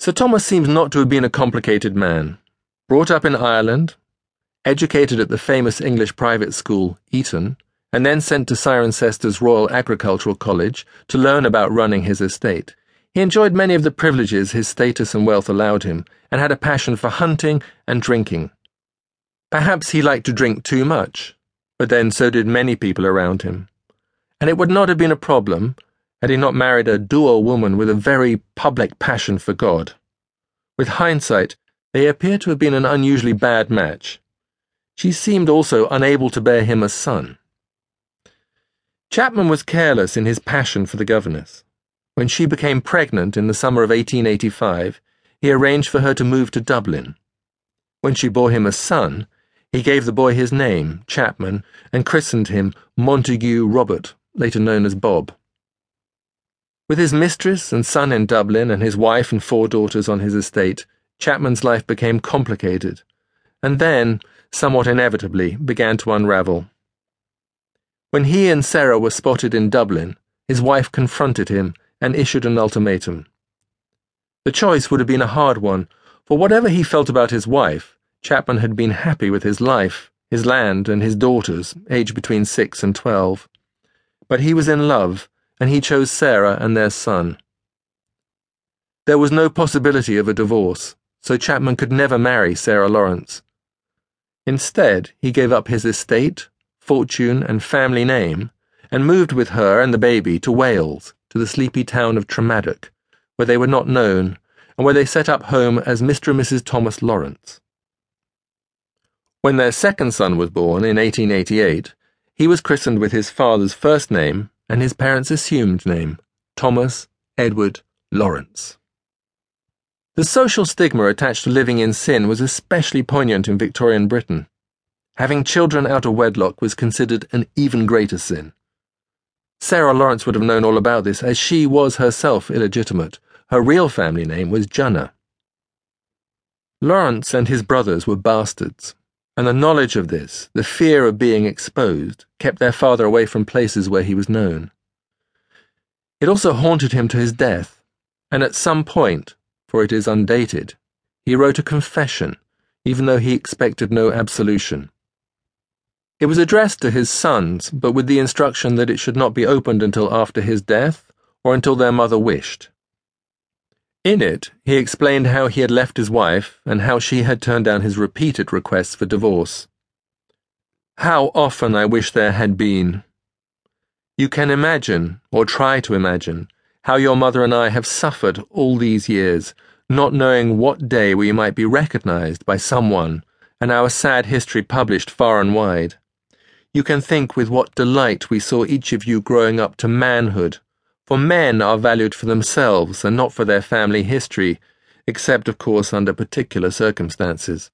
Sir Thomas seems not to have been a complicated man. Brought up in Ireland, educated at the famous English private school, Eton, and then sent to Cirencester's Royal Agricultural College to learn about running his estate. He enjoyed many of the privileges his status and wealth allowed him, and had a passion for hunting and drinking. Perhaps he liked to drink too much, but then so did many people around him. And it would not have been a problem had he not married a dual woman with a very public passion for God. With hindsight, they appear to have been an unusually bad match. She seemed also unable to bear him a son. Chapman was careless in his passion for the governess. When she became pregnant in the summer of 1885, he arranged for her to move to Dublin. When she bore him a son, he gave the boy his name, Chapman, and christened him Montague Robert, later known as Bob. With his mistress and son in Dublin and his wife and four daughters on his estate, Chapman's life became complicated, and then, somewhat inevitably, began to unravel. When he and Sarah were spotted in Dublin, his wife confronted him and issued an ultimatum. The choice would have been a hard one, for whatever he felt about his wife, Chapman had been happy with his life, his land, and his daughters, aged between six and twelve. But he was in love and he chose Sarah and their son. There was no possibility of a divorce, so Chapman could never marry Sarah Lawrence. Instead, he gave up his estate, fortune, and family name and moved with her and the baby to Wales, to the sleepy town of Tremadog, where they were not known and where they set up home as Mr. and Mrs. Thomas Lawrence. When their second son was born in 1888, he was christened with his father's first name and his parents' assumed name, Thomas Edward Lawrence. The social stigma attached to living in sin was especially poignant in Victorian Britain. Having children out of wedlock was considered an even greater sin. Sarah Lawrence would have known all about this, as she was herself illegitimate. Her real family name was Junner. Lawrence and his brothers were bastards, and the knowledge of this, the fear of being exposed, kept their father away from places where he was known. It also haunted him to his death, and at some point, for it is undated, he wrote a confession, even though he expected no absolution. It was addressed to his sons, but with the instruction that it should not be opened until after his death or until their mother wished. In it, he explained how he had left his wife and how she had turned down his repeated requests for divorce. How often I wish there had been. You can imagine, or try to imagine, how your mother and I have suffered all these years, not knowing what day we might be recognized by someone and our sad history published far and wide. You can think with what delight we saw each of you growing up to manhood for men are valued for themselves and not for their family history, except, of course, under particular circumstances.